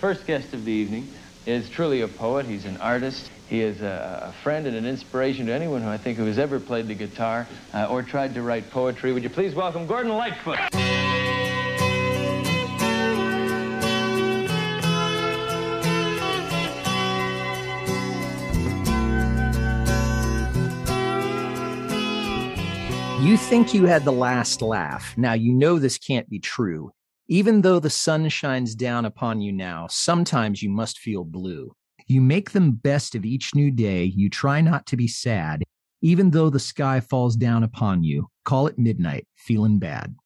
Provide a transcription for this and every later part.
First guest of the evening is truly a poet. He's an artist. He is a, a friend and an inspiration to anyone who I think who has ever played the guitar uh, or tried to write poetry. Would you please welcome Gordon Lightfoot? You think you had the last laugh. Now, you know this can't be true. Even though the sun shines down upon you now, sometimes you must feel blue. You make the best of each new day. You try not to be sad, even though the sky falls down upon you. Call it midnight, feeling bad.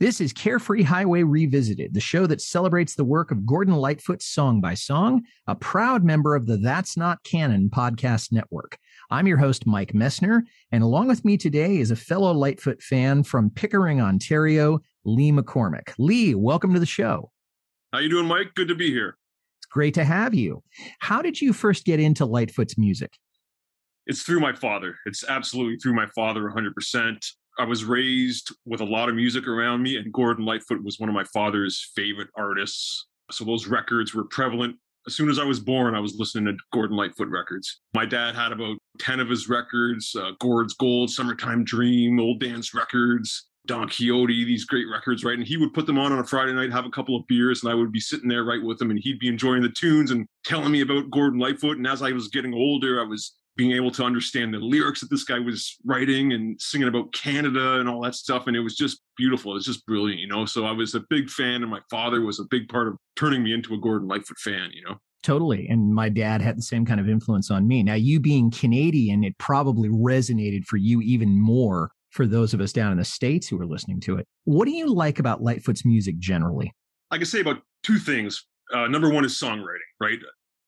This is Carefree Highway Revisited, the show that celebrates the work of Gordon Lightfoot song by song, a proud member of the That's Not Canon podcast network. I'm your host, Mike Messner, and along with me today is a fellow Lightfoot fan from Pickering, Ontario, Lee McCormick. Lee, welcome to the show. How you doing, Mike? Good to be here. It's great to have you. How did you first get into Lightfoot's music? It's through my father. It's absolutely through my father 100%. I was raised with a lot of music around me, and Gordon Lightfoot was one of my father's favorite artists. So those records were prevalent. As soon as I was born, I was listening to Gordon Lightfoot records. My dad had about 10 of his records uh, Gord's Gold, Summertime Dream, Old Dance Records, Don Quixote, these great records, right? And he would put them on on a Friday night, have a couple of beers, and I would be sitting there right with him, and he'd be enjoying the tunes and telling me about Gordon Lightfoot. And as I was getting older, I was being able to understand the lyrics that this guy was writing and singing about Canada and all that stuff. And it was just beautiful. It was just brilliant, you know. So I was a big fan, and my father was a big part of turning me into a Gordon Lightfoot fan, you know. Totally. And my dad had the same kind of influence on me. Now, you being Canadian, it probably resonated for you even more for those of us down in the States who are listening to it. What do you like about Lightfoot's music generally? I can say about two things. Uh, number one is songwriting, right?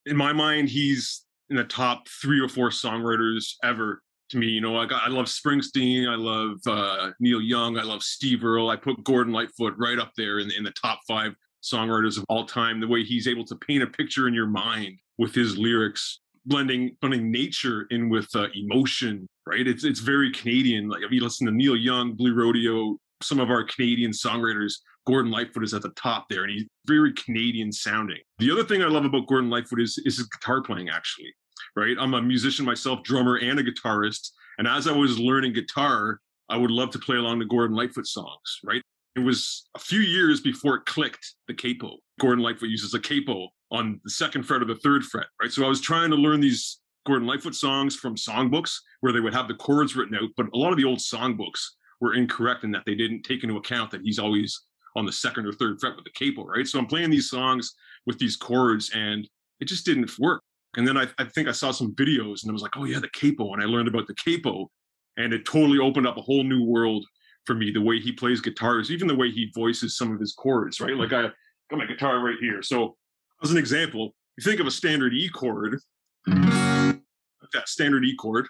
In my mind, he's in the top three or four songwriters ever to me. You know, I got, I love Springsteen, I love uh, Neil Young, I love Steve Earle. I put Gordon Lightfoot right up there in, in the top five songwriters of all time. The way he's able to paint a picture in your mind with his lyrics, blending blending nature in with uh, emotion. Right? It's it's very Canadian. Like if you listen to Neil Young, Blue Rodeo, some of our Canadian songwriters, Gordon Lightfoot is at the top there, and he's very Canadian sounding. The other thing I love about Gordon Lightfoot is, is his guitar playing, actually. Right? I'm a musician myself, drummer and a guitarist. And as I was learning guitar, I would love to play along the Gordon Lightfoot songs, right? It was a few years before it clicked the capo. Gordon Lightfoot uses a capo on the second fret or the third fret, right? So I was trying to learn these Gordon Lightfoot songs from songbooks where they would have the chords written out, but a lot of the old songbooks were incorrect in that they didn't take into account that he's always on the second or third fret with the capo, right? So I'm playing these songs with these chords and it just didn't work. And then I, I think I saw some videos and I was like, oh yeah, the capo. And I learned about the capo and it totally opened up a whole new world for me. The way he plays guitars, even the way he voices some of his chords, right? Like I got my guitar right here. So as an example, you think of a standard E chord, that standard E chord.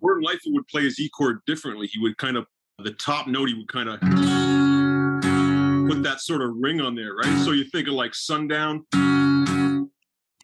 Gordon Lightfoot would play his E chord differently. He would kind of the top note he would kind of put that sort of ring on there, right? So you think of like sundown.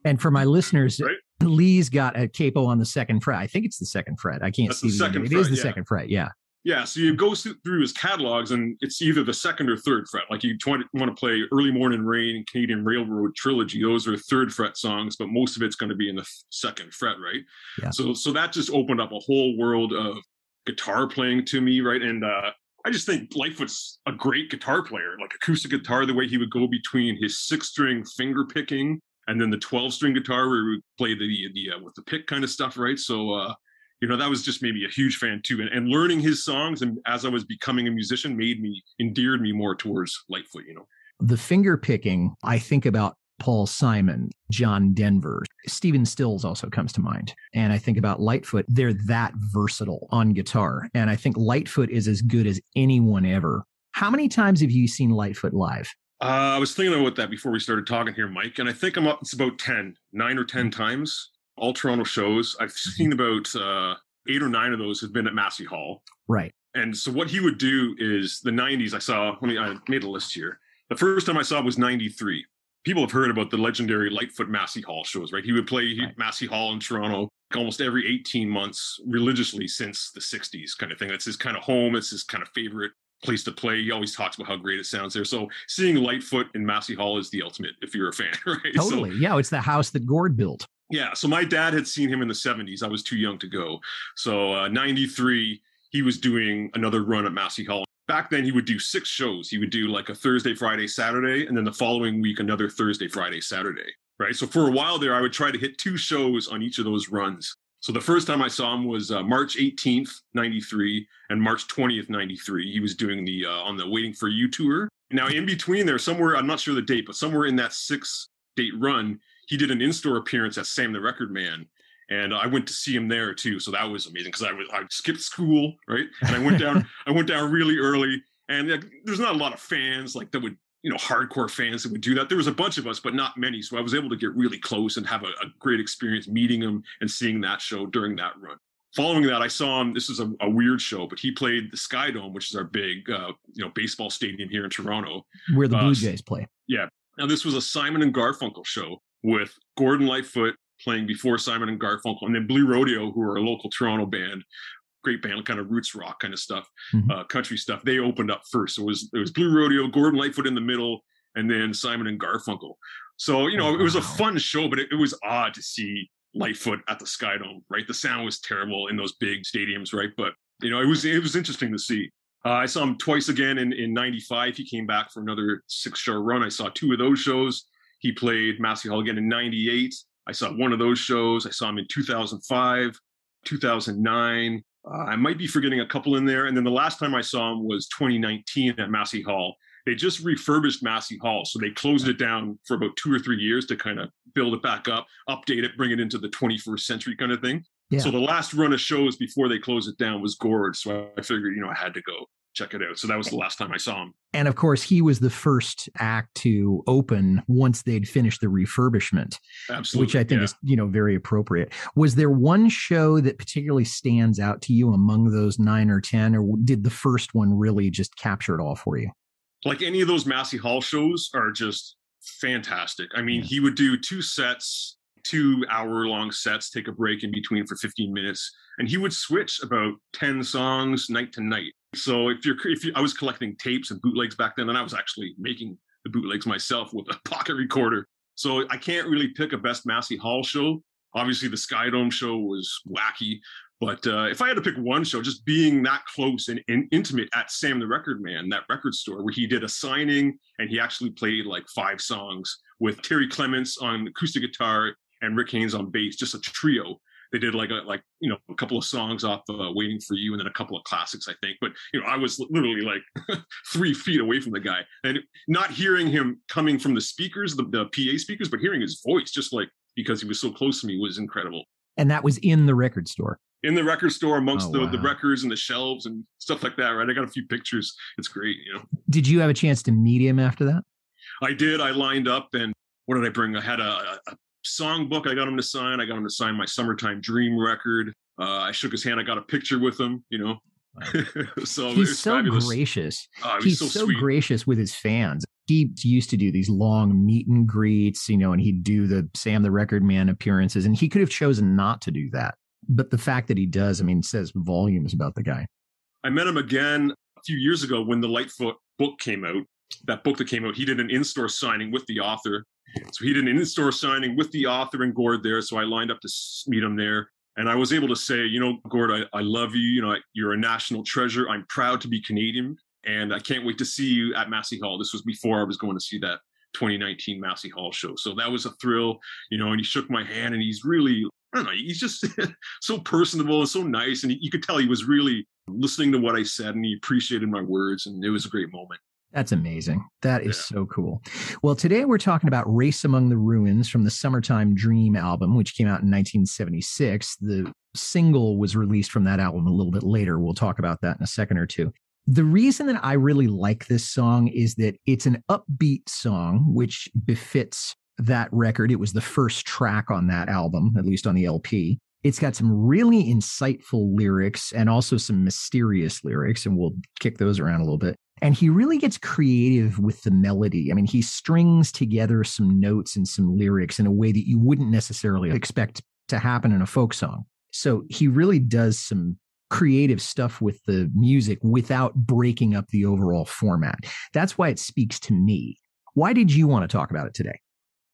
And for my listeners, Right. Lee's got a capo on the second fret. I think it's the second fret. I can't That's see the second It is fret, the yeah. second fret. Yeah. Yeah, so you go through through his catalogs and it's either the second or third fret. Like you want to play Early Morning Rain and Canadian Railroad Trilogy. Those are third fret songs, but most of it's going to be in the second fret, right? Yeah. So so that just opened up a whole world of guitar playing to me, right? And uh, I just think Lightfoot's a great guitar player, like acoustic guitar. The way he would go between his six string finger picking and then the twelve string guitar, where he would play the the uh, with the pick kind of stuff, right? So. uh you know that was just maybe a huge fan too and, and learning his songs and as i was becoming a musician made me endeared me more towards lightfoot you know The finger picking, I think about Paul Simon, John Denver, Stephen Stills also comes to mind. And I think about Lightfoot. They're that versatile on guitar. And I think Lightfoot is as good as anyone ever. How many times have you seen Lightfoot live? Uh, I was thinking about that before we started talking here, Mike, and I think I'm up. It's about 10, nine or ten times. All Toronto shows. I've Mm-hmm. seen about uh, eight or nine of those have been at Massey Hall. Right. And so what he would do is the 90s. I saw. Let me. I made a list here. The first time I saw it was 93. People have heard about the legendary Lightfoot Massey Hall shows, right? He would play Right. Massey Hall in Toronto almost every 18 months religiously since the 60s, kind of thing. That's his kind of home. It's his kind of favorite place to play. He always talks about how great it sounds there. So seeing Lightfoot in Massey Hall is the ultimate if you're a fan, right? So- Totally. yeah. It's the house that Gord built. yeah. So my dad had seen him in the 70s. I was too young to go. So uh, 93, he was doing another run at Massey Hall. Back then, he would do six shows. He would do like a Thursday, Friday, Saturday, and then the following week, another Thursday, Friday, Saturday. Right. So for a while there, I would try to hit two shows on each of those runs. So the first time I saw him was uh, March 18th, 93, and March 20th, 93. He was doing the uh, on the Waiting for You tour. Now, in between there, somewhere, I'm not sure the date, but somewhere in that six date run, he did an in-store appearance at Sam the Record Man, and I went to see him there too. So that was amazing because I was I skipped school, right? And I went down I went down really early, and like, there's not a lot of fans like that would you know hardcore fans that would do that. There was a bunch of us, but not many. So I was able to get really close and have a, a great experience meeting him and seeing that show during that run. Following that, I saw him. This is a, a weird show, but he played the Sky Dome, which is our big, uh, you know, baseball stadium here in Toronto. Where the Uh, Blue Jays play. Yeah. Now, this was a Simon and Garfunkel show with Gordon Lightfoot playing before Simon and Garfunkel, and then Blue Rodeo, who are a local Toronto band, great band, kind of roots rock kind of stuff, Mhm. uh, country stuff. They opened up first. So it was it was Blue Rodeo, Gordon Lightfoot in the middle, and then Simon and Garfunkel. So you know, it was a fun show, but it, it was odd to see Lightfoot at the Sky Dome. Right, the sound was terrible in those big stadiums, right? But you know, it was it was interesting to see. Uh, I saw him twice again in in '95. He came back for another six show run. I saw two of those shows. He played Massey Hall again in '98. I saw one of those shows. I saw him in 2005, 2009. Uh, I might be forgetting a couple in there. And then the last time I saw him was 2019 at Massey Hall. They just refurbished Massey Hall. So they closed it down for about two or three years to kind of build it back up, update it, bring it into the 21st century kind of thing. Yeah. So the last run of shows before they closed it down was Gord. So I figured, you know, I had to go check it out. So that was the last time I saw him. And of course, he was the first act to open once they'd finished the refurbishment, Absolutely. which I think yeah. is, you know, very appropriate. Was there one show that particularly stands out to you among those nine or 10, or did the first one really just capture it all for you? like any of those Massey Hall shows are just fantastic. I mean, Yeah. he would do two sets, two hour long sets, take a break in between for 15 minutes, and he would switch about 10 songs night to night. So if you're if you, I was collecting tapes and bootlegs back then, and I was actually making the bootlegs myself with a pocket recorder. So I can't really pick a best Massey Hall show. Obviously, the Skydome show was wacky, but uh, if I had to pick one show, just being that close and, and intimate at Sam the Record Man, that record store where he did a signing and he actually played like five songs with Terry Clements on acoustic guitar and Rick Haynes on bass, just a trio. They did like a like you know a couple of songs off uh, "Waiting for You" and then a couple of classics, I think. But you know, I was literally like three feet away from the guy and not hearing him coming from the speakers, the, the PA speakers, but hearing his voice, just like because he was so close to me, was incredible And that was in the record store. in the record store amongst Oh, the, the records and the shelves and stuff like that, right? I got a few pictures. It's great, you know. Did you have a chance to meet him after that? I did. I lined up and what did I bring? I had a, a, a song book I got him to sign. I got him to sign my Summertime Dream record. Uh, I shook his hand. I got a picture with him, you know. so it He's so fabulous. gracious. Oh, he was He's so, so, gracious with his fans. He used to do these long meet and greets, you know, and he'd do the Sam the Record Man appearances, and he could have chosen not to do that. But the fact that he does, I mean, says volumes about the guy. I met him again a few years ago when the Lightfoot book came out. That book that came out, he did an in-store signing with the author. So he did an in-store signing with the author and Gord there. So I lined up to meet him there. And I was able to say, you know, Gord, I, I love you. You know, you're a national treasure. I'm proud to be Canadian. And I can't wait to see you at Massey Hall. This was before I was going to see that 2019 Massey Hall show. So that was a thrill, you know, and he shook my hand and he's really, I don't know, he's just so personable and so nice. And he, you could tell he was really listening to what I said and he appreciated my words. And it was a great moment. That's amazing. That is Yeah. so cool. Well, today we're talking about Race Among the Ruins from the Summertime Dream album, which came out in 1976. The single was released from that album a little bit later. We'll talk about that in a second or two. The reason that I really like this song is that it's an upbeat song, which befits that record. It was the first track on that album, at least on the LP. It's got some really insightful lyrics and also some mysterious lyrics, and we'll kick those around a little bit. And he really gets creative with the melody. I mean, he strings together some notes and some lyrics in a way that you wouldn't necessarily expect to happen in a folk song. So he really does some creative stuff with the music without breaking up the overall format. That's why it speaks to me. Why did you want to talk about it today?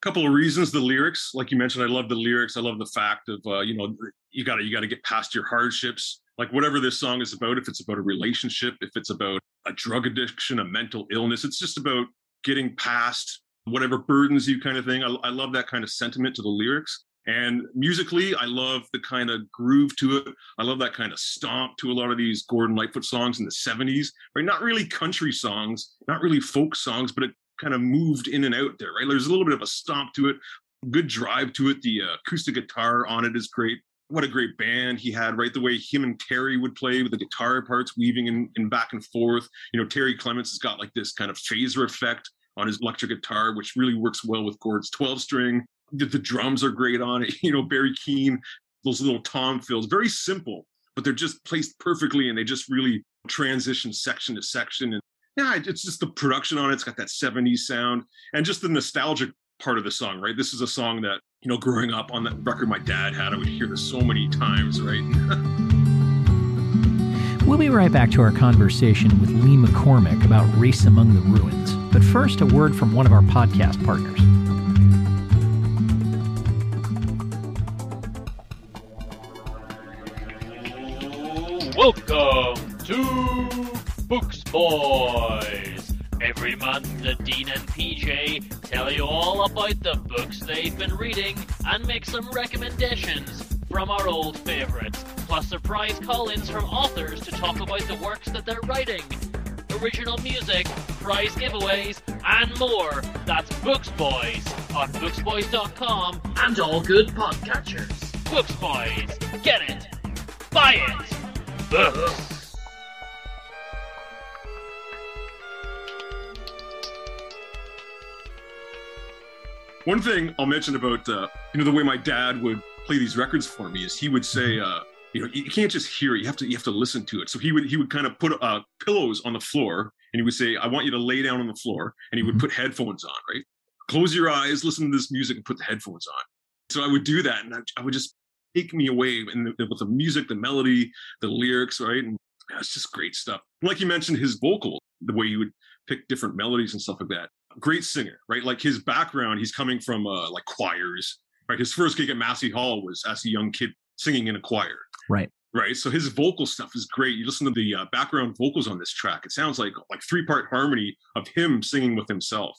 A couple of reasons the lyrics like you mentioned i love the lyrics i love the fact of uh, you know you got to you got to get past your hardships like whatever this song is about if it's about a relationship if it's about a drug addiction a mental illness it's just about getting past whatever burdens you kind of thing I, I love that kind of sentiment to the lyrics and musically i love the kind of groove to it i love that kind of stomp to a lot of these gordon lightfoot songs in the 70s right not really country songs not really folk songs but it kind of moved in and out there, right? There's a little bit of a stomp to it, good drive to it. The uh, acoustic guitar on it is great. What a great band he had, right? The way him and Terry would play with the guitar parts weaving in, in back and forth. You know, Terry Clements has got like this kind of phaser effect on his electric guitar, which really works well with Gord's 12 string. The, the drums are great on it. You know, Barry Keane, those little tom fills, very simple, but they're just placed perfectly and they just really transition section to section. And yeah, it's just the production on it. It's got that 70s sound and just the nostalgic part of the song, right? This is a song that, you know, growing up on that record my dad had, I would hear this so many times, right? we'll be right back to our conversation with Lee McCormick about Race Among the Ruins. But first, a word from one of our podcast partners. Welcome to Books Boys. Every month, the Dean and PJ tell you all about the books they've been reading and make some recommendations from our old favourites, plus surprise call ins from authors to talk about the works that they're writing. Original music, prize giveaways, and more. That's Books Boys on booksboys.com and all good podcatchers. Books Boys, get it, buy it, books. One thing I'll mention about uh, you know the way my dad would play these records for me is he would say, uh, you know, you can't just hear it; you have to you have to listen to it. So he would he would kind of put uh, pillows on the floor, and he would say, "I want you to lay down on the floor," and he would mm-hmm. put headphones on, right? Close your eyes, listen to this music, and put the headphones on. So I would do that, and I, I would just take me away and with the music, the melody, the lyrics, right? And it's just great stuff. Like you mentioned, his vocal, the way he would pick different melodies and stuff like that great singer, right? Like his background, he's coming from uh, like choirs, right? His first gig at Massey Hall was as a young kid singing in a choir. Right. Right. So his vocal stuff is great. You listen to the uh, background vocals on this track. It sounds like like three part harmony of him singing with himself.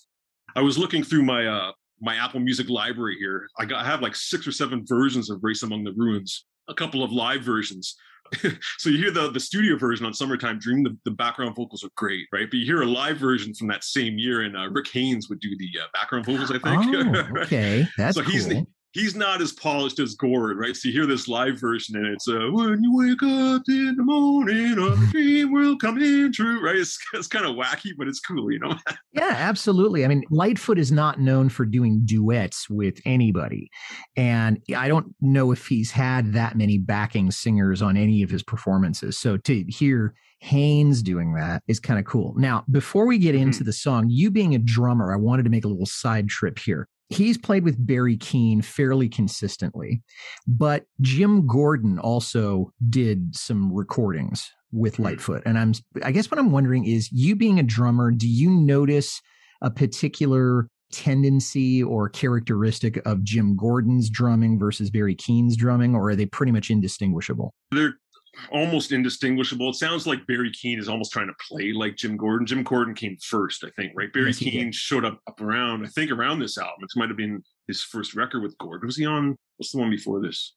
I was looking through my uh my Apple Music library here. I got I have like six or seven versions of Race Among the Ruins, a couple of live versions. so you hear the the studio version on Summertime Dream, the, the background vocals are great, right? But you hear a live version from that same year, and uh, Rick Haynes would do the uh, background vocals, I think. Oh, okay, that's so he's cool he's not as polished as Gord, right? So you hear this live version and it's uh, when you wake up in the morning, a dream will come in true, right? It's, it's kind of wacky, but it's cool, you know? yeah, absolutely. I mean, Lightfoot is not known for doing duets with anybody. And I don't know if he's had that many backing singers on any of his performances. So to hear Haynes doing that is kind of cool. Now, before we get into mm-hmm. the song, you being a drummer, I wanted to make a little side trip here he's played with Barry Keane fairly consistently, but Jim Gordon also did some recordings with hmm. Lightfoot. And I'm, I guess what I'm wondering is you being a drummer, do you notice a particular tendency or characteristic of Jim Gordon's drumming versus Barry Keane's drumming, or are they pretty much indistinguishable? They're almost indistinguishable. It sounds like Barry Keane is almost trying to play like Jim Gordon. Jim Gordon came first, I think, right? Barry yes, Keane showed up up around, I think, around this album. It might have been his first record with Gordon. Was he on? What's the one before this?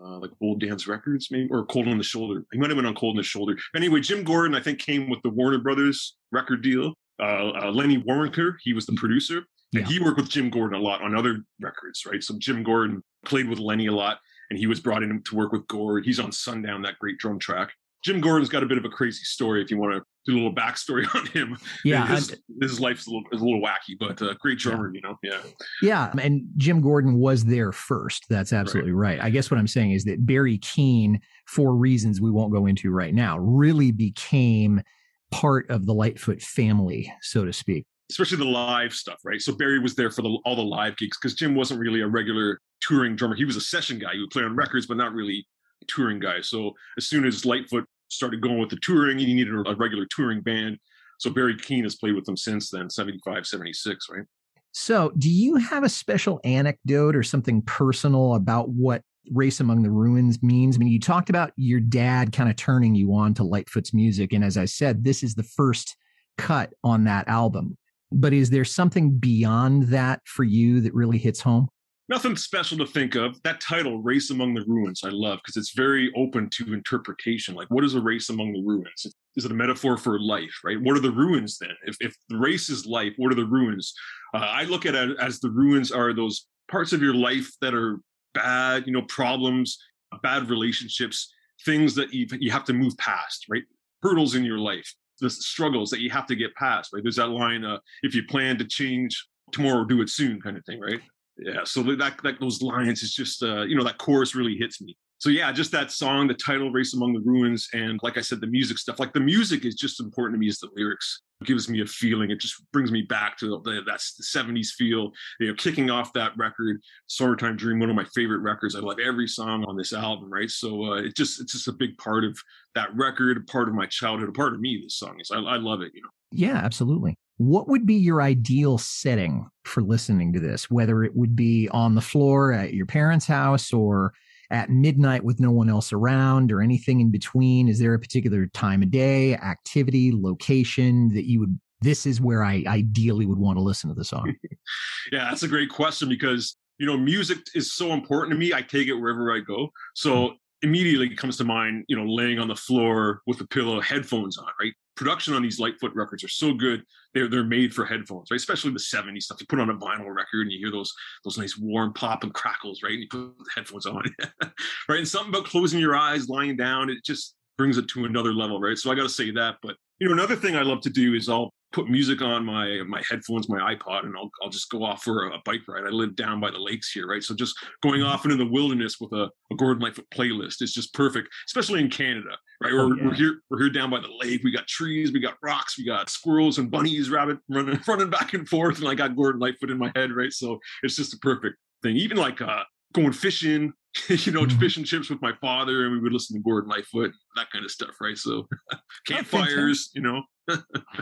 Uh, like Old Dance Records, maybe, or Cold on the Shoulder. He might have been on Cold on the Shoulder. Anyway, Jim Gordon, I think, came with the Warner Brothers record deal. Uh, uh, Lenny Waronker, he was the producer, and yeah. he worked with Jim Gordon a lot on other records, right? So Jim Gordon played with Lenny a lot and he was brought in to work with Gord. He's on Sundown, that great drum track. Jim Gordon's got a bit of a crazy story if you want to do a little backstory on him. Yeah, his, his life's a little, is a little wacky, but uh, great drummer, you know. Yeah, yeah, and Jim Gordon was there first. That's absolutely right. right. I guess what I'm saying is that Barry Keane, for reasons we won't go into right now, really became part of the Lightfoot family, so to speak. Especially the live stuff, right? So Barry was there for the, all the live gigs because Jim wasn't really a regular touring drummer. He was a session guy. He would play on records, but not really a touring guy. So as soon as Lightfoot started going with the touring, he needed a regular touring band. So Barry Keane has played with them since then, 75, 76, right? So, do you have a special anecdote or something personal about what Race Among the Ruins means? I mean, you talked about your dad kind of turning you on to Lightfoot's music. And as I said, this is the first cut on that album. But is there something beyond that for you that really hits home? Nothing special to think of. That title, Race Among the Ruins, I love because it's very open to interpretation. Like, what is a race among the ruins? Is it a metaphor for life, right? What are the ruins then? If, if the race is life, what are the ruins? Uh, I look at it as the ruins are those parts of your life that are bad, you know, problems, bad relationships, things that you, you have to move past, right? Hurdles in your life, the struggles that you have to get past, right? There's that line, uh, if you plan to change tomorrow, do it soon kind of thing, right? Yeah. So that, that those lines is just, uh, you know, that chorus really hits me so yeah, just that song, the title "Race Among the Ruins," and like I said, the music stuff. Like the music is just important to me as the lyrics. It gives me a feeling. It just brings me back to the, that's the '70s feel. You know, kicking off that record, "Summertime Dream," one of my favorite records. I love every song on this album. Right, so uh, it just it's just a big part of that record, a part of my childhood, a part of me. This song is. I, I love it. You know. Yeah, absolutely. What would be your ideal setting for listening to this? Whether it would be on the floor at your parents' house or at midnight with no one else around or anything in between? Is there a particular time of day, activity, location that you would, this is where I ideally would want to listen to the song? yeah, that's a great question because, you know, music is so important to me. I take it wherever I go. So mm-hmm. immediately comes to mind, you know, laying on the floor with a pillow, headphones on, right? Production on these Lightfoot records are so good. They're they're made for headphones, right? Especially the 70s stuff. You put on a vinyl record and you hear those those nice warm pop and crackles, right? And you put the headphones on, right? And something about closing your eyes, lying down, it just brings it to another level, right? So I got to say that. But you know, another thing I love to do is I'll put music on my my headphones, my iPod, and I'll I'll just go off for a, a, bike ride. I live down by the lakes here, right? So just going mm-hmm. off into the wilderness with a, a Gordon Lightfoot playlist is just perfect, especially in Canada, right? We're, oh, yeah. we're here we're here down by the lake. We got trees, we got rocks, we got squirrels and bunnies, rabbit running running back and forth, and I got Gordon Lightfoot in my head, right? So it's just a perfect thing. Even like uh going fishing, you know, mm-hmm. fish and chips with my father, and we would listen to Gordon Lightfoot, that kind of stuff, right? So campfires, you know.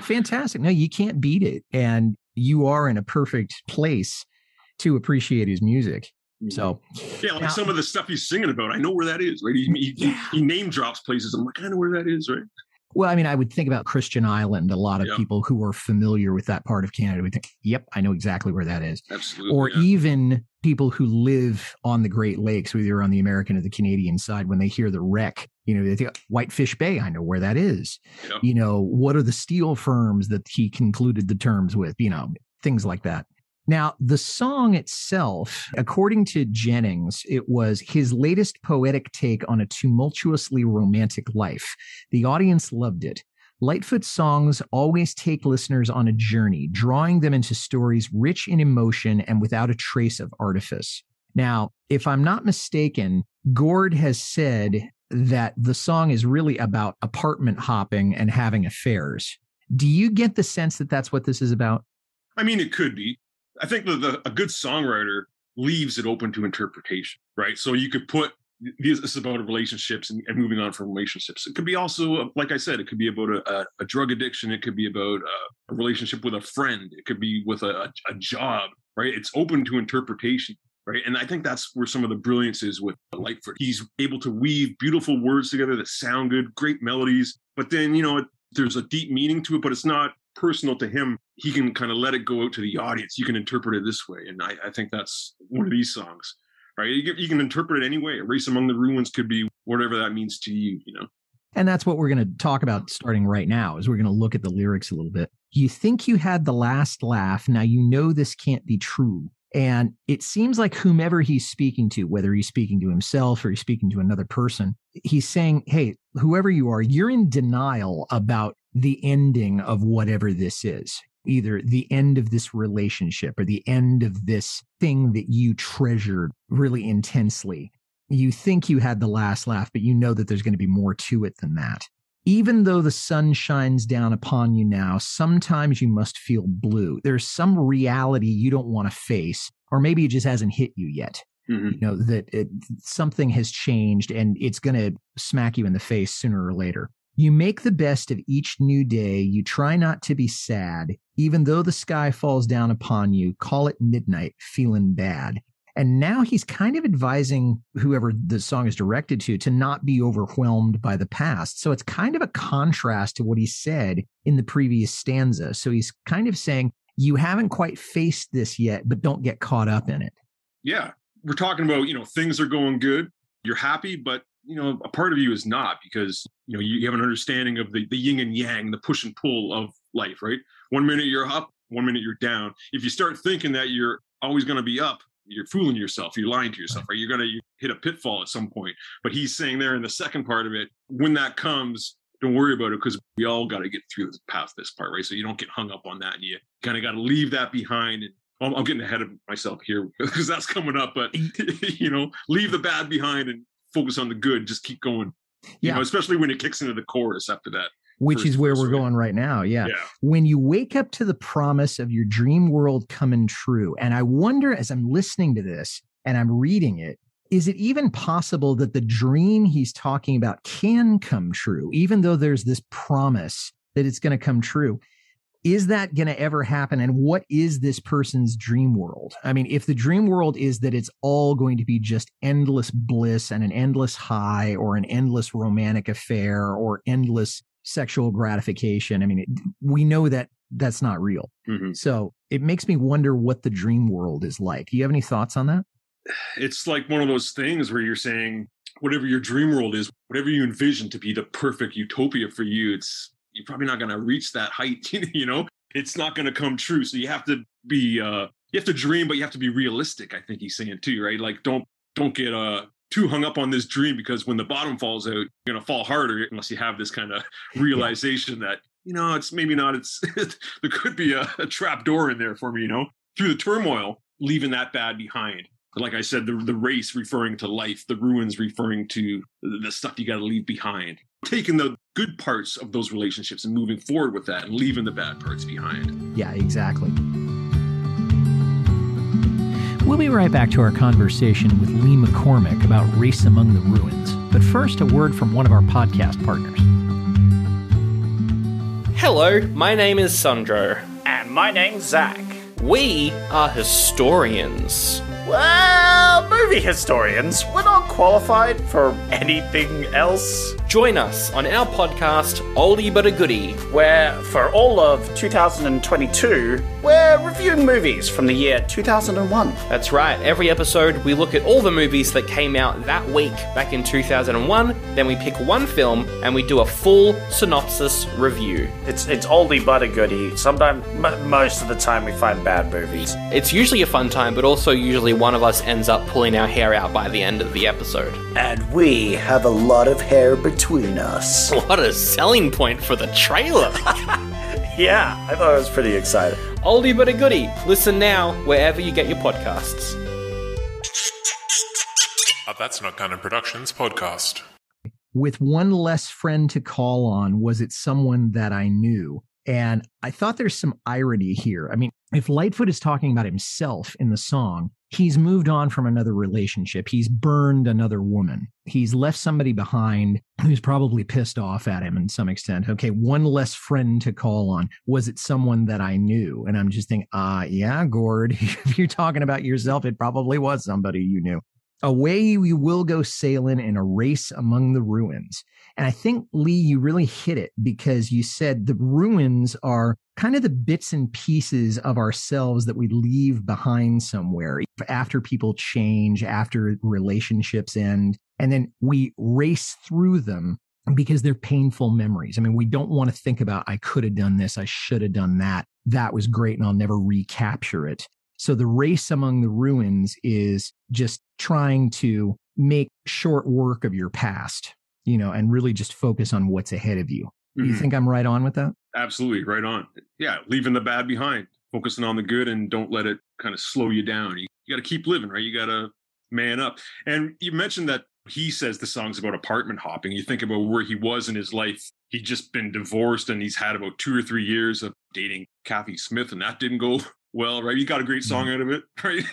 Fantastic. No, you can't beat it. And you are in a perfect place to appreciate his music. So mm-hmm. yeah, like now, some of the stuff he's singing about, I know where that is, right? He, he, yeah. he name drops places. I'm like, I know where that is, right? Well, I mean, I would think about Christian Island. A lot of yep. people who are familiar with that part of Canada would think, yep, I know exactly where that is. Absolutely. Or yeah. even people who live on the Great Lakes, whether on the American or the Canadian side, when they hear the wreck, you know, they think Whitefish Bay, I know where that is. You know, what are the steel firms that he concluded the terms with? You know, things like that. Now, the song itself, according to Jennings, it was his latest poetic take on a tumultuously romantic life. The audience loved it. Lightfoot's songs always take listeners on a journey, drawing them into stories rich in emotion and without a trace of artifice. Now, if I'm not mistaken, Gord has said that the song is really about apartment hopping and having affairs. Do you get the sense that that's what this is about? I mean, it could be. I think that the, a good songwriter leaves it open to interpretation, right? So you could put this is about relationships and, and, moving on from relationships. It could be also, like I said, it could be about a, a drug addiction. It could be about a, a, relationship with a friend. It could be with a, a job, right? It's open to interpretation right? And I think that's where some of the brilliance is with Lightfoot. He's able to weave beautiful words together that sound good, great melodies, but then, you know, there's a deep meaning to it, but it's not personal to him, he can kind of let it go out to the audience. You can interpret it this way. And I, I think that's one of these songs, right? You, you can interpret it anyway. A race among the ruins could be whatever that means to you, you know? And that's what we're going to talk about starting right now is we're going to look at the lyrics a little bit. You think you had the last laugh. Now you know this can't be true. And it seems like whomever he's speaking to, whether he's speaking to himself or he's speaking to another person, he's saying, Hey, whoever you are, you're in denial about the ending of whatever this is, either the end of this relationship or the end of this thing that you treasured really intensely. You think you had the last laugh, but you know that there's going to be more to it than that even though the sun shines down upon you now, sometimes you must feel blue. There's some reality you don't want to face, or maybe it just hasn't hit you yet. Mm-hmm. You know, that it, something has changed and it's going to smack you in the face sooner or later. You make the best of each new day. You try not to be sad. Even though the sky falls down upon you, call it midnight, feeling bad. And now he's kind of advising whoever the song is directed to to not be overwhelmed by the past. So it's kind of a contrast to what he said in the previous stanza. So he's kind of saying, you haven't quite faced this yet, but don't get caught up in it. Yeah. We're talking about, you know, things are going good. You're happy, but you know, a part of you is not because, you know, you have an understanding of the, the yin and yang, the push and pull of life, right? One minute you're up, one minute you're down. If you start thinking that you're always going to be up, you're fooling yourself you're lying to yourself right. you're going to hit a pitfall at some point but he's saying there in the second part of it when that comes don't worry about it because we all got to get through the past this part right? So you don't get hung up on that and you kind of got to leave that behind and I'm, I'm getting ahead of myself here because that's coming up but you know leave the bad behind and focus on the good just keep going. You yeah. know especially when it kicks into the chorus after that which is where we're going right now. Yeah. yeah. When you wake up to the promise of your dream world coming true, and I wonder as I'm listening to this and I'm reading it, is it even possible that the dream he's talking about can come true, even though there's this promise that it's going to come true? Is that going to ever happen? And what is this person's dream world? I mean, if the dream world is that it's all going to be just endless bliss and an endless high or an endless romantic affair or endless sexual gratification. I mean, it, we know that that's not real. Mm-hmm. So it makes me wonder what the dream world is like. Do you have any thoughts on that? It's like one of those things where you're saying whatever your dream world is, whatever you envision to be the perfect utopia for you, it's you're probably not going to reach that height. you know, it's not going to come true. So you have to be, uh, you have to dream, but you have to be realistic. I think he's saying too, right? Like don't don't get uh too hung up on this dream because when the bottom falls out, you're going to fall harder unless you have this kind of realization yeah. that, you know, it's maybe not, it's, there could be a, a trap door in there for me, you know, through the turmoil, leaving that bad behind. Like I said, the, the race referring to life, the ruins referring to the stuff you got to leave behind. Taking the good parts of those relationships and moving forward with that and leaving the bad parts behind. Yeah, exactly. We'll be right back to our conversation with Lee McCormick about Race Among the Ruins. But first, a word from one of our podcast partners. Hello, my name is Sandro. And my name's Zach. We are historians. Well, movie historians. We're not qualified for anything else. Join us on our podcast, Oldie But a Goodie, where for all of 2022, we're reviewing movies from the year 2001. That's right. Every episode, we look at all the movies that came out that week back in 2001. Then we pick one film and we do a full synopsis review. It's it's oldie but a goodie. Sometimes, m- most of the time, we find bad movies. It's usually a fun time, but also usually one of us ends up pulling our hair out by the end of the episode. And we have a lot of hair between us. What a selling point for the trailer! yeah, I thought it was pretty exciting. Oldie but a goodie. Listen now wherever you get your podcasts. A That's Not Canon Productions podcast. With one less friend to call on, was it someone that I knew? And I thought there's some irony here. I mean, if Lightfoot is talking about himself in the song, he's moved on from another relationship. He's burned another woman. He's left somebody behind who's probably pissed off at him in some extent. Okay, one less friend to call on. Was it someone that I knew? And I'm just thinking, ah, uh, yeah, Gord, if you're talking about yourself, it probably was somebody you knew. Away we will go sailing in a race among the ruins. And I think, Lee, you really hit it because you said the ruins are kind of the bits and pieces of ourselves that we leave behind somewhere after people change, after relationships end. And then we race through them because they're painful memories. I mean, we don't want to think about, I could have done this, I should have done that. That was great, and I'll never recapture it. So the race among the ruins is just trying to make short work of your past, you know, and really just focus on what's ahead of you. You Mhm. think I'm right on with that? Absolutely, right on. Yeah, leaving the bad behind, focusing on the good, and don't let it kind of slow you down. You, you got to keep living, right? You got to man up. And you mentioned that he says the song's about apartment hopping. You think about where he was in his life. He'd just been divorced, and he's had about two or three years of dating Cathy Smith, and that didn't go well, right? He got a great song out of it, right?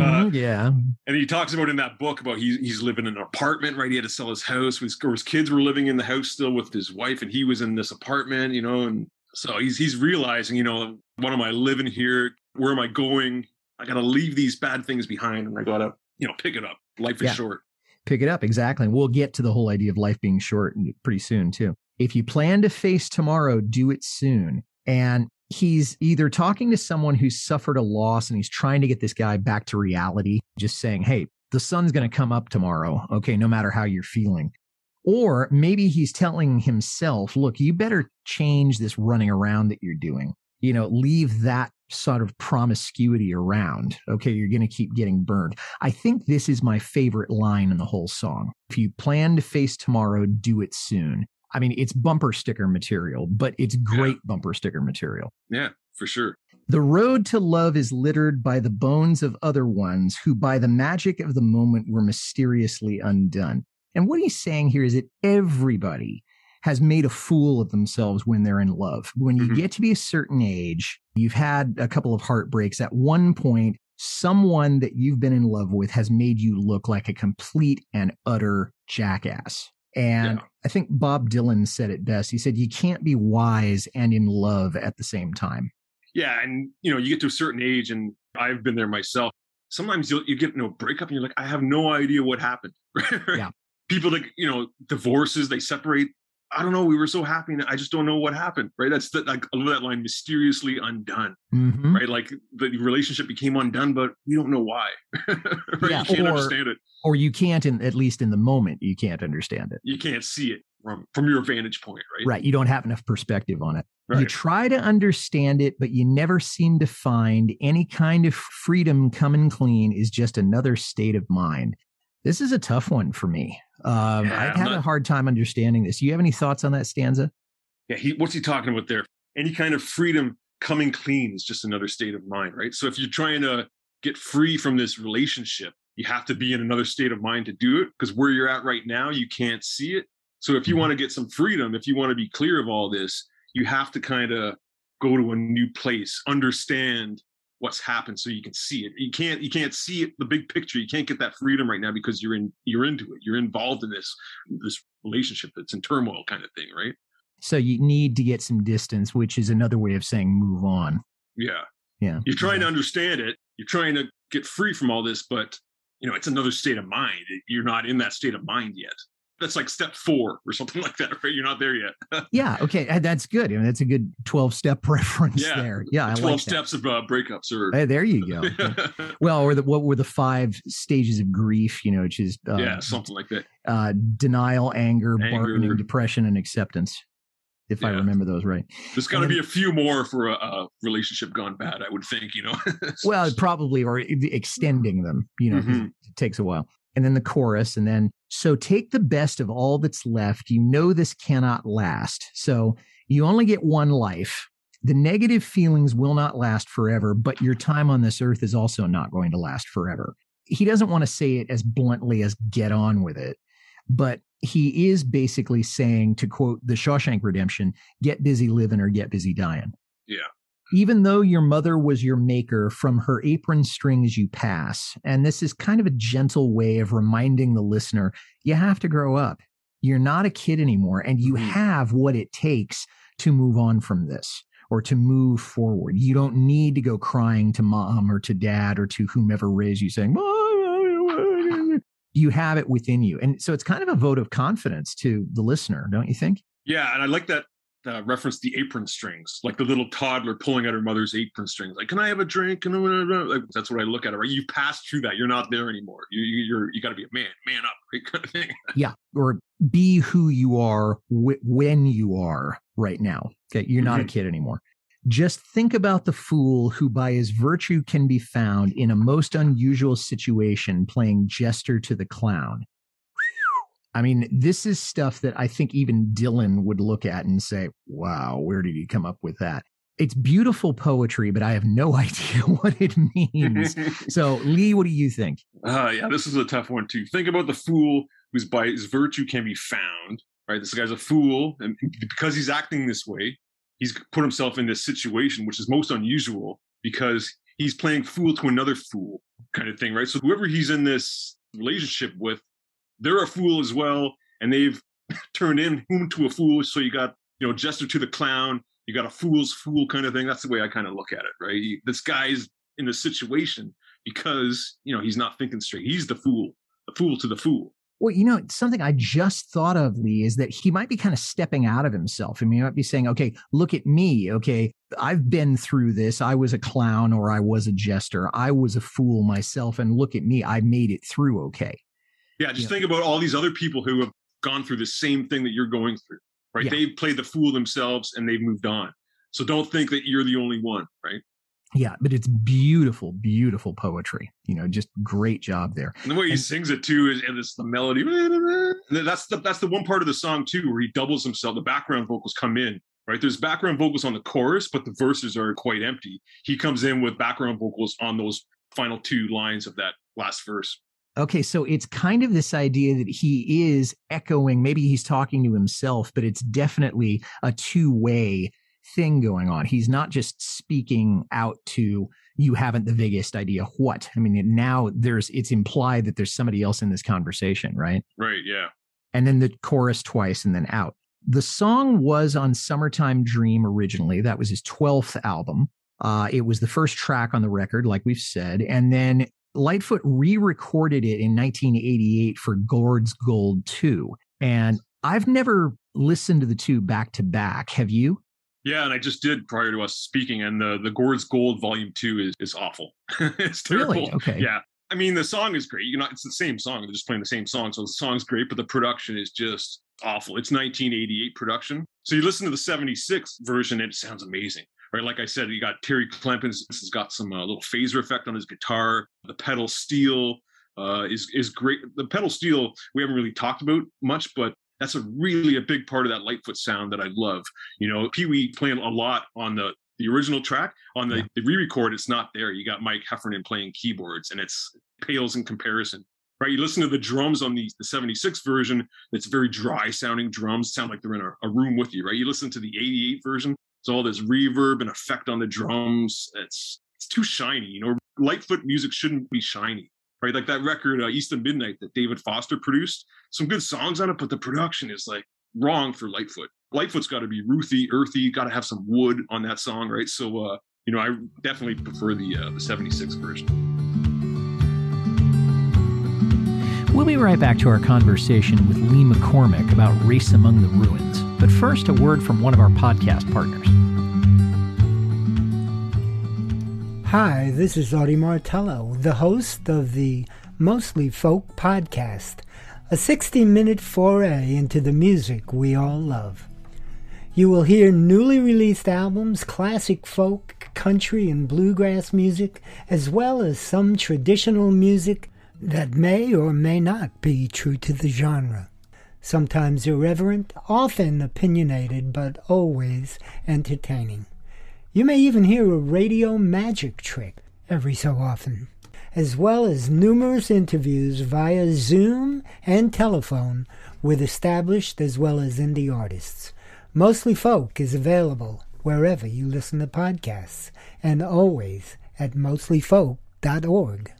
Uh, yeah. and he talks about in that book about he's he's living in an apartment, right? He had to sell his house. His, or his kids were living in the house still with his wife, and he was in this apartment, you know. And so he's he's realizing, you know, what am I living here? Where am I going? I got to leave these bad things behind, and I got to, you know, pick it up. Life is Yeah. short. Pick it up. Exactly. And we'll get to the whole idea of life being short pretty soon, too. If you plan to face tomorrow, do it soon. And he's either talking to someone who's suffered a loss and he's trying to get this guy back to reality, just saying, hey, the sun's going to come up tomorrow. Okay. No matter how you're feeling. Or maybe he's telling himself, look, you better change this running around that you're doing. You know, leave that sort of promiscuity around. Okay. You're going to keep getting burned. I think this is my favorite line in the whole song. If you plan to face tomorrow, do it soon. I mean, it's bumper sticker material, but it's great bumper sticker material. Yeah, for sure. The road to love is littered by the bones of other ones who, by the magic of the moment, were mysteriously undone. And what he's saying here is that everybody has made a fool of themselves when they're in love. When you mm-hmm. get to be a certain age, you've had a couple of heartbreaks. At one point, someone that you've been in love with has made you look like a complete and utter jackass. And I think Bob Dylan said it best. He said, You can't be wise and in love at the same time. Yeah, and you know, you get to a certain age, and I've been there myself. Sometimes you'll, you get into a breakup, and you're like, I have no idea what happened. Yeah. People that you know, divorces, they separate. I don't know. We were so happy, and I just don't know what happened. Right? That's the, like that line, mysteriously undone. Mhm. Right? Like the relationship became undone, but we don't know why. right? Yeah, you can't or- understand it. Or you can't, in, at least in the moment, you can't understand it. You can't see it from from your vantage point. Right? Right. You don't have enough perspective on it. You try to understand it, but you never seem to find any kind of freedom coming clean is just another state of mind. This is a tough one for me. Um, Yeah, I've I'm a hard time understanding this. Do you have any thoughts on that stanza? Yeah, he what's he talking about there? Any kind of freedom coming clean is just another state of mind, right? So if you're trying to get free from this relationship, you have to be in another state of mind to do it because where you're at right now, you can't see it. So if you want to get some freedom, if you want to be clear of all this, you have to kind of go to a new place, understand what's happened so you can see it. You can't you can't see it the big picture. You can't get that freedom right now because you're in you're into it. You're involved in this this relationship that's in turmoil kind of thing, right? So you need to get some distance, which is another way of saying move on. Yeah. Yeah. You're trying to understand it. You're trying to get free from all this, but you know, it's another state of mind. You're not in that state of mind yet. That's like step four or something like that, right? You're not there yet. Yeah. Okay. That's good. I mean, that's a good 12 step reference Yeah. there. Yeah. I 12 like steps of uh, breakups or Hey, there you go. well, or the, what were the five stages of grief, you know, which is uh, yeah, something like that. uh, denial, anger, Anger. bargaining, depression, and acceptance. If I remember those right. There's got to be a few more for a, a relationship gone bad, I would think, you know. Well, probably, or extending them, you know, Mhm. it takes a while. And then the chorus, and then, so take the best of all that's left. You know, this cannot last. So you only get one life. The negative feelings will not last forever, but your time on this earth is also not going to last forever. He doesn't want to say it as bluntly as get on with it, but he is basically saying, to quote the Shawshank Redemption, get busy living or get busy dying. yeah. Even though your mother was your maker, from her apron strings you pass. And this is kind of a gentle way of reminding the listener you have to grow up. You're not a kid anymore, and you mm-hmm. have what it takes to move on from this or to move forward. You don't need to go crying to mom or to dad or to whomever raised you saying, "Mom, you have it within you. And so it's kind of a vote of confidence to the listener, don't you think? Yeah, and I like that uh, reference the apron strings, like the little toddler pulling at her mother's apron strings. Like, can I have a drink? And like, that's what I look at it. Right, you've passed through that. You're not there anymore. You, you you're you got to be a man, man up, right? Kind of thing. Yeah. Or be who you are wh- when you are right now. Okay. You're not a Mhm. kid anymore. Just think about the fool who by his virtue can be found in a most unusual situation playing jester to the clown. I mean, this is stuff that I think even Dylan would look at and say, wow, where did he come up with that? It's beautiful poetry, but I have no idea what it means. so, Lee, what do you think? Uh, yeah, this is a tough one too. Think about the fool whose by his virtue can be found. Right, this guy's a fool, and because he's acting this way, he's put himself in this situation, which is most unusual because he's playing fool to another fool, kind of thing, right? So whoever he's in this relationship with, they're a fool as well, and they've turned in whom to a fool. So you got you know jester to the clown, you got a fool's fool kind of thing. That's the way I kind of look at it, right? This guy's in this situation because you know he's not thinking straight. He's the fool, the fool to the fool. Well, you know, something I just thought of, Lee, is that he might be kind of stepping out of himself. I mean, he might be saying, okay, look at me. Okay, I've been through this. I was a clown or I was a jester. I was a fool myself. And look at me. I made it through okay. Yeah, just think about all these other people who have gone through the same thing that you're going through, right? Yeah. They've played the fool themselves and they've moved on. So don't think that you're the only one, right? Yeah, but it's beautiful, beautiful poetry. You know, just great job there. And the way he And- sings it too is and it's the melody. That's the that's the one part of the song too where he doubles himself. The background vocals come in, right? There's background vocals on the chorus, but the verses are quite empty. He comes in with background vocals on those final two lines of that last verse. Okay, so it's kind of this idea that he is echoing, maybe he's talking to himself, but it's definitely a two way thing going on. He's not just speaking out to you haven't the biggest idea what. I mean, now there's it's implied that there's somebody else in this conversation, right? Right, yeah. and then the chorus twice and then out. The song was on Summertime Dream originally. That was his 12th album. Uh, it was the first track on the record, like we've said. And then Lightfoot re recorded it in 1988 for Gord's Gold 2. And I've never listened to the two back to back. Have you? Yeah, and I just did prior to us speaking, and the the Gord's Gold Volume Two is is awful. it's terrible. Really? Okay. Yeah. I mean, the song is great. You know, it's the same song. They're just playing the same song, so the song's great, but the production is just awful. It's 1988 production. So you listen to the 76 version, and it sounds amazing. Right, like I said, you got Terry Clements has got some uh, little phaser effect on his guitar. The pedal steel uh, is is great. The pedal steel we haven't really talked about much, but that's a really a big part of that Lightfoot sound that I love. You know, Pee Wee playing a lot on the the original track. On the, the re-record, it's not there. You got Mike Heffernan playing keyboards, and it's pales in comparison. Right, you listen to the drums on the, the 76 version, it's very dry sounding drums, sound like they're in a, a room with you, right? You listen to the 88 version, it's all this reverb and effect on the drums. It's it's too shiny, you know. Lightfoot music shouldn't be shiny, right? Like that record, uh, East of Midnight, that David Foster produced. Some good songs on it, but the production is like wrong for Lightfoot. Lightfoot's got to be ruthy, earthy. Got to have some wood on that song, right? So, uh, you know, I definitely prefer the uh, the '76 version. We'll be right back to our conversation with Lee McCormick about Race Among the Ruins. But first, a word from one of our podcast partners. Hi, this is Audie Martello, the host of the Mostly Folk podcast, a 60 minute foray into the music we all love. You will hear newly released albums, classic folk, country, and bluegrass music, as well as some traditional music that may or may not be true to the genre. Sometimes irreverent, often opinionated, but always entertaining. You may even hear a radio magic trick every so often, as well as numerous interviews via Zoom and telephone with established as well as indie artists. Mostly Folk is available wherever you listen to podcasts and always at mostlyfolk.org.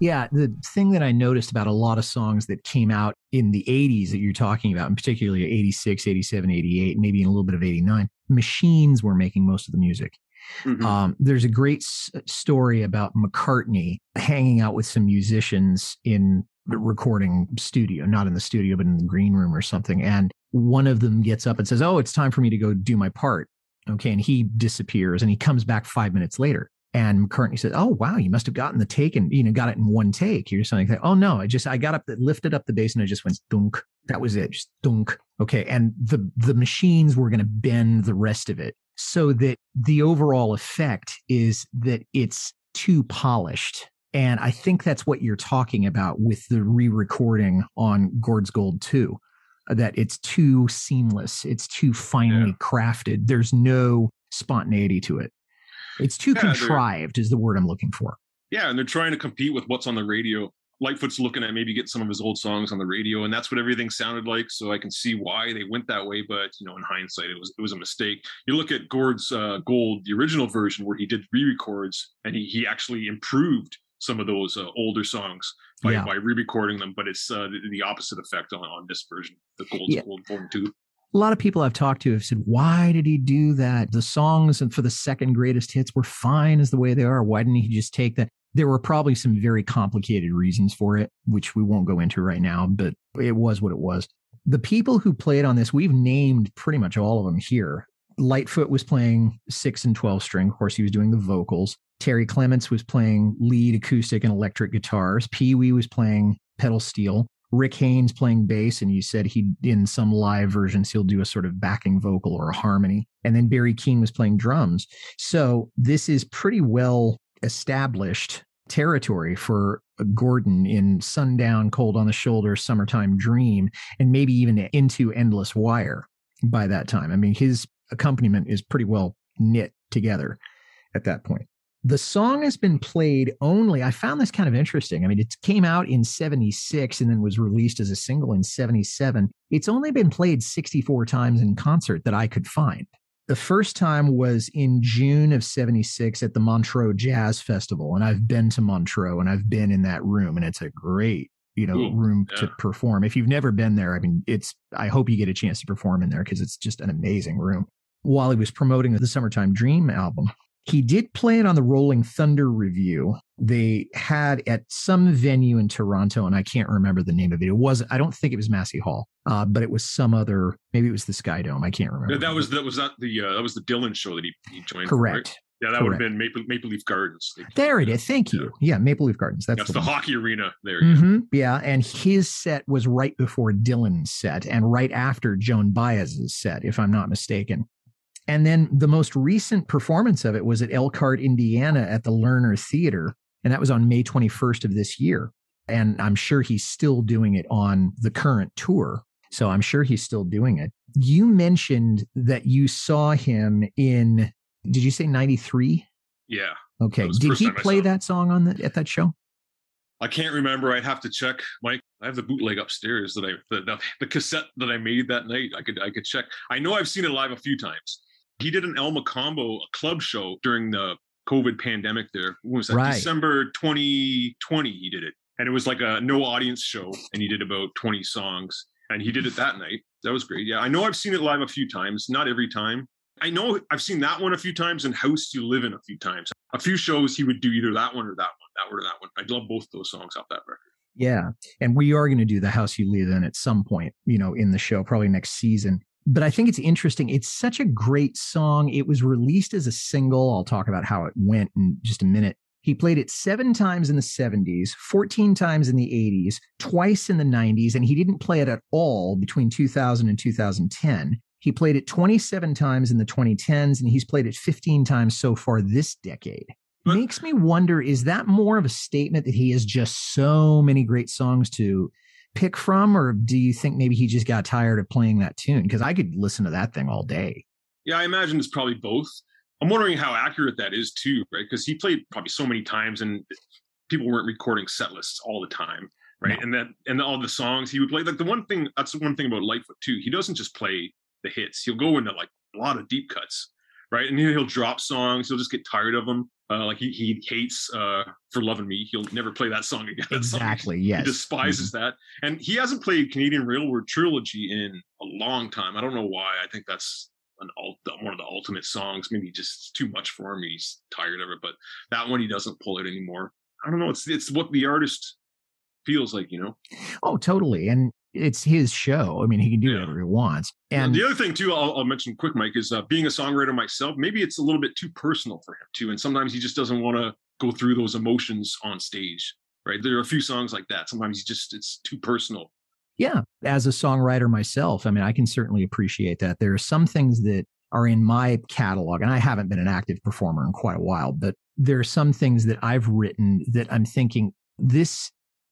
Yeah, the thing that I noticed about a lot of songs that came out in the 80s that you're talking about, and particularly 86, 87, 88, maybe in a little bit of 89, machines were making most of the music. Um, there's a great s- story about McCartney hanging out with some musicians in the recording studio, not in the studio, but in the green room or something. And one of them gets up and says, Oh, it's time for me to go do my part. Okay. And he disappears and he comes back five minutes later. And McCartney says, "Oh wow, you must have gotten the take and you know got it in one take." You're something like, "Oh no, I just I got up, lifted up the bass, and I just went dunk. That was it, just dunk." Okay, and the the machines were going to bend the rest of it. so that the overall effect is that it's too polished. And I think that's what you're talking about with the re recording on Gord's Gold 2, that it's too seamless, it's too finely yeah. crafted. There's no spontaneity to it. It's too yeah, contrived, is the word I'm looking for. Yeah, and they're trying to compete with what's on the radio. Lightfoot's looking at maybe get some of his old songs on the radio, and that's what everything sounded like. So I can see why they went that way. But you know, in hindsight, it was it was a mistake. You look at Gord's uh, Gold, the original version, where he did re-records, and he he actually improved some of those uh, older songs by, yeah. by re-recording them. But it's uh, the, the, opposite effect on, on this version, the Gold yeah. Gold Form Two a lot of people I've talked to have said, why did he do that? The songs for the second greatest hits were fine as the way they are. Why didn't he just take that? There were probably some very complicated reasons for it, which we won't go into right now, but it was what it was. The people who played on this, we've named pretty much all of them here. Lightfoot was playing six and 12 string. Of course, he was doing the vocals. Terry Clements was playing lead acoustic and electric guitars. Pee Wee was playing pedal steel. Rick Haynes playing bass, and you said he in some live versions he'll do a sort of backing vocal or a harmony. And then Barry Keane was playing drums. So this is pretty well established territory for Gordon in Sundown, Cold on the Shoulder, Summertime Dream, and maybe even into Endless Wire by that time. I mean, his accompaniment is pretty well knit together at that point. The song has been played only, I found this kind of interesting. I mean, it came out in 76 and then was released as a single in 77. It's only been played 64 times in concert that I could find. The first time was in June of 76 at the Montreux Jazz Festival. And I've been to Montreux and I've been in that room and it's a great, you know, Ooh, room yeah. to perform. If you've never been there, I mean, it's, I hope you get a chance to perform in there because it's just an amazing room. While he was promoting the Summertime Dream album, he did play it on the Rolling Thunder Revue. They had at some venue in Toronto, and I can't remember the name of it. It was I don't think it was Massey Hall, uh, but it was some other. Maybe it was the Sky Dome. I can't remember. That was that was not the uh, that was the Dylan show that he, he joined. Correct. right? Yeah, that Correct. would have been Maple, Maple Leaf Gardens. There it is. Thank you. Yeah, Maple Leaf Gardens. That's, That's the, the hockey arena there. Mm-hmm. Yeah, and his set was right before Dylan's set and right after Joan Baez's set, if I'm not mistaken. And then the most recent performance of it was at Elkhart, Indiana at the Lerner Theater. And that was on May 21st of this year. And I'm sure he's still doing it on the current tour. So I'm sure he's still doing it. You mentioned that you saw him in, did you say 93? Yeah. Okay. Did he play that song on the, at that show? I can't remember. I'd have to check. Mike, I have the bootleg upstairs that I the, the, the, cassette that I made that night. I could I could check. I know I've seen it live a few times. He did an El Mocambo club show during the COVID pandemic there. What was that? Right. December 2020, he did it. And it was like a no audience show. And he did about 20 songs. And he did it that night. That was great. Yeah. I know I've seen it live a few times, not every time. I know I've seen that one a few times and House You Live in a few times. A few shows he would do either that one or that one, that one or that one. I love both those songs off that record. Yeah. And we are going to do the House You Live in at some point, you know, in the show, probably next season but I think it's interesting. It's such a great song. It was released as a single. I'll talk about how it went in just a minute. He played it seven times in the 70s, 14 times in the 80s, twice in the 90s, and he didn't play it at all between 2000 and 2010. He played it 27 times in the 2010s, and he's played it 15 times so far this decade. Makes me wonder is that more of a statement that he has just so many great songs to pick from, or do you think maybe he just got tired of playing that tune? Because I could listen to that thing all day. Yeah, I imagine it's probably both. I'm wondering how accurate that is too, right? Because he played probably so many times, and people weren't recording set lists all the time, right? No. And that and all the songs he would play. Like the one thing that's the one thing about Lightfoot too. He doesn't just play the hits. He'll go into like a lot of deep cuts, right? And he'll drop songs. He'll just get tired of them. Uh, like he he hates uh, for loving me. He'll never play that song again. That exactly. Song. Yes. He despises mm-hmm. that, and he hasn't played Canadian Railroad Trilogy in a long time. I don't know why. I think that's an alt, one of the ultimate songs. Maybe just too much for him. He's tired of it. But that one he doesn't pull it anymore. I don't know. It's it's what the artist feels like, you know. Oh, totally. And it's his show. I mean, he can do yeah. whatever he wants. And the other thing too, I'll, I'll mention quick, Mike, is uh, being a songwriter myself. Maybe it's a little bit too personal for him too, and sometimes he just doesn't want to go through those emotions on stage. Right? There are a few songs like that. Sometimes he just it's too personal. Yeah, as a songwriter myself, I mean, I can certainly appreciate that. There are some things that are in my catalog. And I haven't been an active performer in quite a while, but there are some things that I've written that I'm thinking this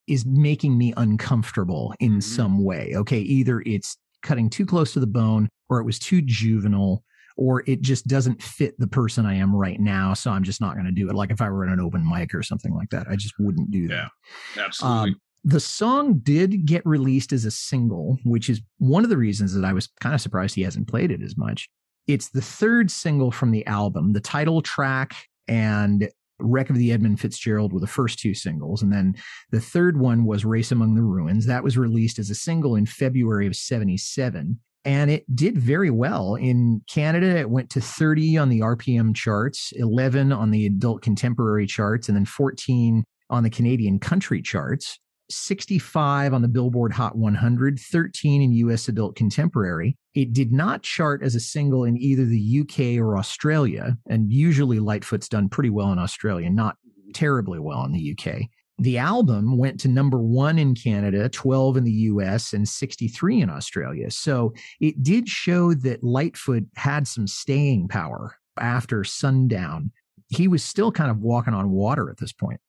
is making me uncomfortable in some way. Okay. Either it's cutting too close to the bone or it was too juvenile or it just doesn't fit the person I am right now. So I'm just not going to do it. Like if I were in an open mic or something like that, I just wouldn't do that. Yeah, absolutely. Um, the song did get released as a single, which is one of the reasons that I was kind of surprised he hasn't played it as much. It's the third single from the album. The title track and Wreck of the Edmund Fitzgerald were the first two singles. And then the third one was Race Among the Ruins. That was released as a single in February of 77. And it did very well. In Canada, it went to 30 on the RPM charts, 11 on the adult contemporary charts, and then 14 on the Canadian country charts. 65 on the Billboard Hot 100, 13 in US adult contemporary. It did not chart as a single in either the UK or Australia. And usually Lightfoot's done pretty well in Australia, not terribly well in the UK. The album went to number one in Canada, 12 in the US, and 63 in Australia. So it did show that Lightfoot had some staying power after Sundown. He was still kind of walking on water at this point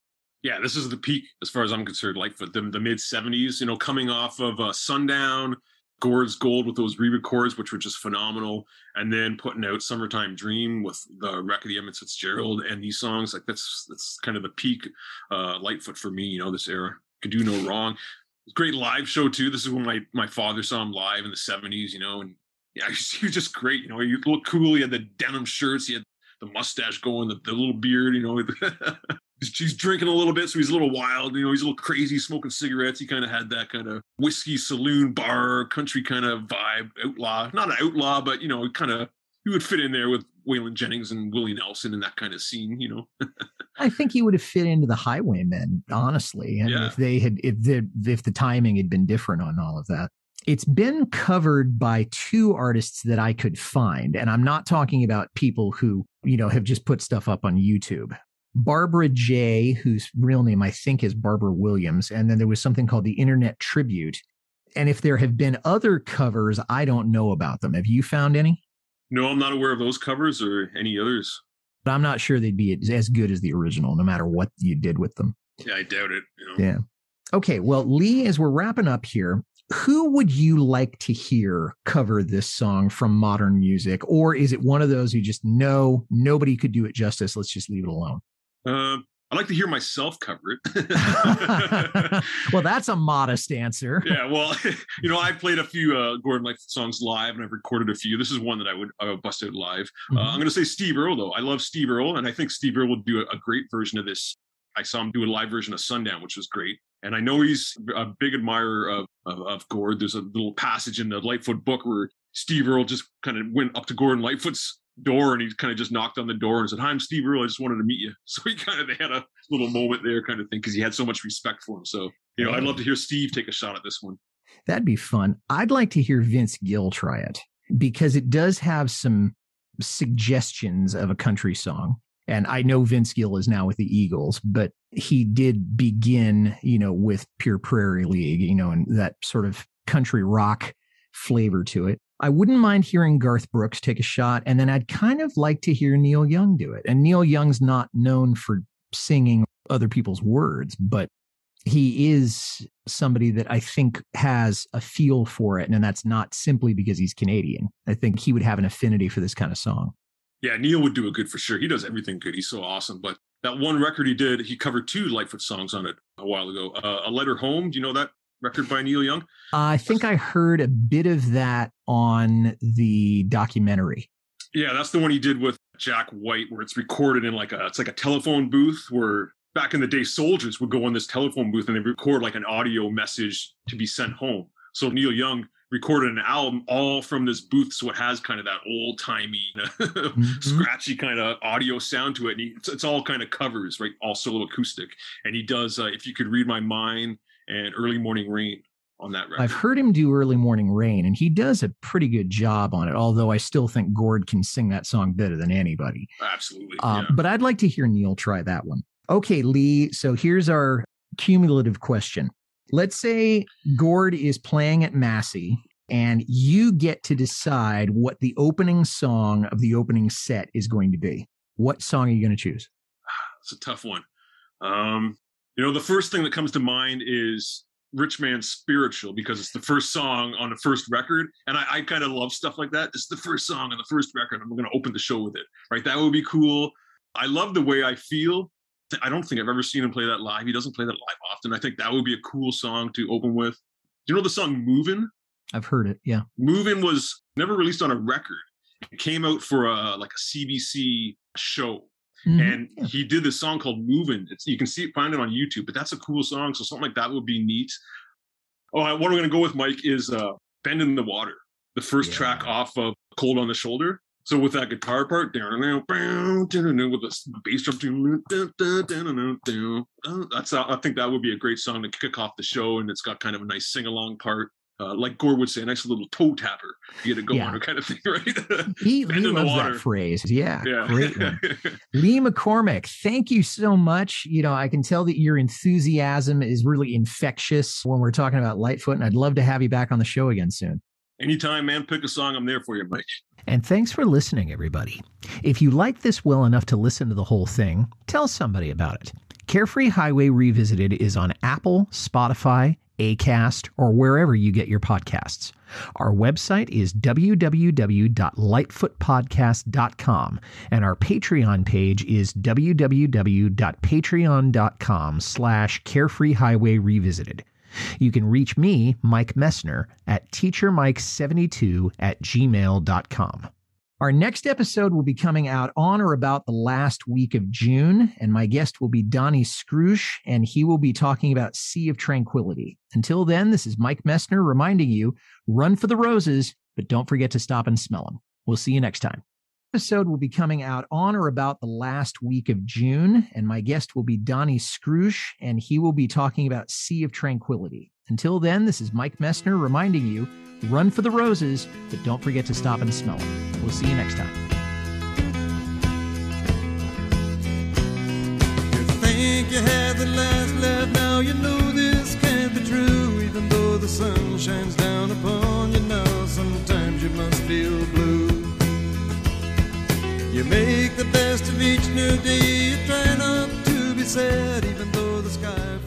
yeah, this is the peak as far as I'm concerned. Like the, the mid '70s, you know, coming off of uh, Sundown, Gord's Gold with those re-records, which were just phenomenal, and then putting out "Summertime Dream" with the Wreck of the Edmund Fitzgerald and these songs. Like that's that's kind of the peak uh, Lightfoot for me. You know, this era could do no wrong. Great live show too. This is when my my father saw him live in the '70s. You know, and yeah, he was just great. You know, he looked cool. He had the denim shirts. He had the mustache going, the, the little beard. You know. he's drinking a little bit, so he's a little wild. You know, he's a little crazy, smoking cigarettes. He kind of had that kind of whiskey saloon bar country kind of vibe, outlaw. Not an outlaw, but you know, kind of he would fit in there with Waylon Jennings and Willie Nelson in that kind of scene. You know, I think he would have fit into the Highwaymen, honestly. And yeah. if they had, if the if the timing had been different on all of that. It's been covered by two artists that I could find. And I'm not talking about people who, you know, have just put stuff up on YouTube. Barbara J, whose real name I think is Barbara Williams. And then there was something called the Internet Tribute. And if there have been other covers, I don't know about them. Have you found any? No, I'm not aware of those covers or any others. But I'm not sure they'd be as good as the original, no matter what you did with them. Yeah, I doubt it. You know? Yeah. Okay. Well, Lee, as we're wrapping up here, who would you like to hear cover this song from modern music? Or is it one of those you just know nobody could do it justice? Let's just leave it alone. Uh, I like to hear myself cover it. well, that's a modest answer. yeah, well, you know, I played a few uh, Gordon Lightfoot songs live, and I've recorded a few. This is one that I would I would bust out live. Uh, mm-hmm. Uh, I'm going to say Steve Earle, though. I love Steve Earle, and I think Steve Earle would do a, a great version of this. I saw him do a live version of Sundown, which was great. And I know he's a big admirer of, of, of Gord. There's a little passage in the Lightfoot book where Steve Earle just kind of went up to Gordon Lightfoot's door and he kind of just knocked on the door and said, Hi, I'm Steve Earle. I just wanted to meet you. So he kind of they had a little moment there kind of thing because he had so much respect for him. So, you know, I'd love to hear Steve take a shot at this one. That'd be fun. I'd like to hear Vince Gill try it because it does have some suggestions of a country song. And I know Vince Gill is now with the Eagles, but he did begin, you know, with Pure Prairie League, you know, and that sort of country rock flavor to it. I wouldn't mind hearing Garth Brooks take a shot, and then I'd kind of like to hear Neil Young do it. And Neil Young's not known for singing other people's words, but he is somebody that I think has a feel for it. And that's not simply because he's Canadian. I think he would have an affinity for this kind of song. Yeah, Neil would do it good for sure. He does everything good. He's so awesome. But that one record he did, he covered two Lightfoot songs on it a while ago. Uh, a Letter Home. Do you know that record by Neil Young? I think I heard a bit of that on the documentary. Yeah, that's the one he did with Jack White, where it's recorded in like a it's like a telephone booth where back in the day soldiers would go on this telephone booth and they record like an audio message to be sent home. So Neil Young recorded an album all from this booth, so it has kind of that old timey, mm-hmm. scratchy kind of audio sound to it. And he, it's, it's, all kind of covers, right? All solo acoustic. And he does uh, "If You Could Read My Mind" and "Early Morning Rain." on that record. I've heard him do Early Morning Rain, and he does a pretty good job on it, although I still think Gord can sing that song better than anybody. Absolutely. Uh, yeah. But I'd like to hear Neil try that one. Okay, Lee. So here's our cumulative question. Let's say Gord is playing at Massey and you get to decide what the opening song of the opening set is going to be. What song are you going to choose? It's a tough one. Um, you know, the first thing that comes to mind is Rich Man Spiritual because it's the first song on the first record. And I, I kind of love stuff like that. It's the first song on the first record. I'm going to open the show with it, right? That would be cool. I love the way I feel. I don't think I've ever seen him play that live. He doesn't play that live often. I think that would be a cool song to open with. Do you know the song Movin'? I've heard it. Yeah. Movin' was never released on a record. It came out for a like a CBC show. Mhm. And Yeah. he did this song called Movin'. It's you can see it, find it on YouTube, but that's a cool song. So something like that would be neat. Oh, what we're gonna go with, Mike, is uh Bend in the Water, the first track off of Cold on the Shoulder. So with that guitar part, down with the bass drum, that's I think that would be a great song to kick off the show, and it's got kind of a nice sing along part. Uh, like Gord would say, a nice little toe tapper to get it going, Yeah. kind of thing, right? He, he loves that phrase. Yeah, Yeah. great one. Lee McCormick, thank you so much. You know, I can tell that your enthusiasm is really infectious when we're talking about Lightfoot, and I'd love to have you back on the show again soon. Anytime, man, pick a song. I'm there for you, Mike. And thanks for listening, everybody. If you like this well enough to listen to the whole thing, tell somebody about it. Carefree Highway Revisited is on Apple, Spotify, Acast, or wherever you get your podcasts. Our website is www.lightfootpodcast.com, and our Patreon page is www.patreon.com slash Carefree Highway Revisited. You can reach me, Mike Messner, at teachermike72 at gmail.com. Our next episode will be coming out on or about the last week of June, and my guest will be Donnie Scrooge, and he will be talking about Sea of Tranquility. Until then, this is Mike Messner reminding you run for the roses, but don't forget to stop and smell them. We'll see you next time episode will be coming out on or about the last week of June, and my guest will be Donnie Scrooge, and he will be talking about Sea of Tranquility. Until then, this is Mike Messner reminding you run for the roses, but don't forget to stop and smell them. We'll see you next time. you had the last laugh. Now you know this can't be true. Even though the sun shines down upon you now, sometimes you must feel blue. You make the best of each new day. You try not to be sad, even though the sky.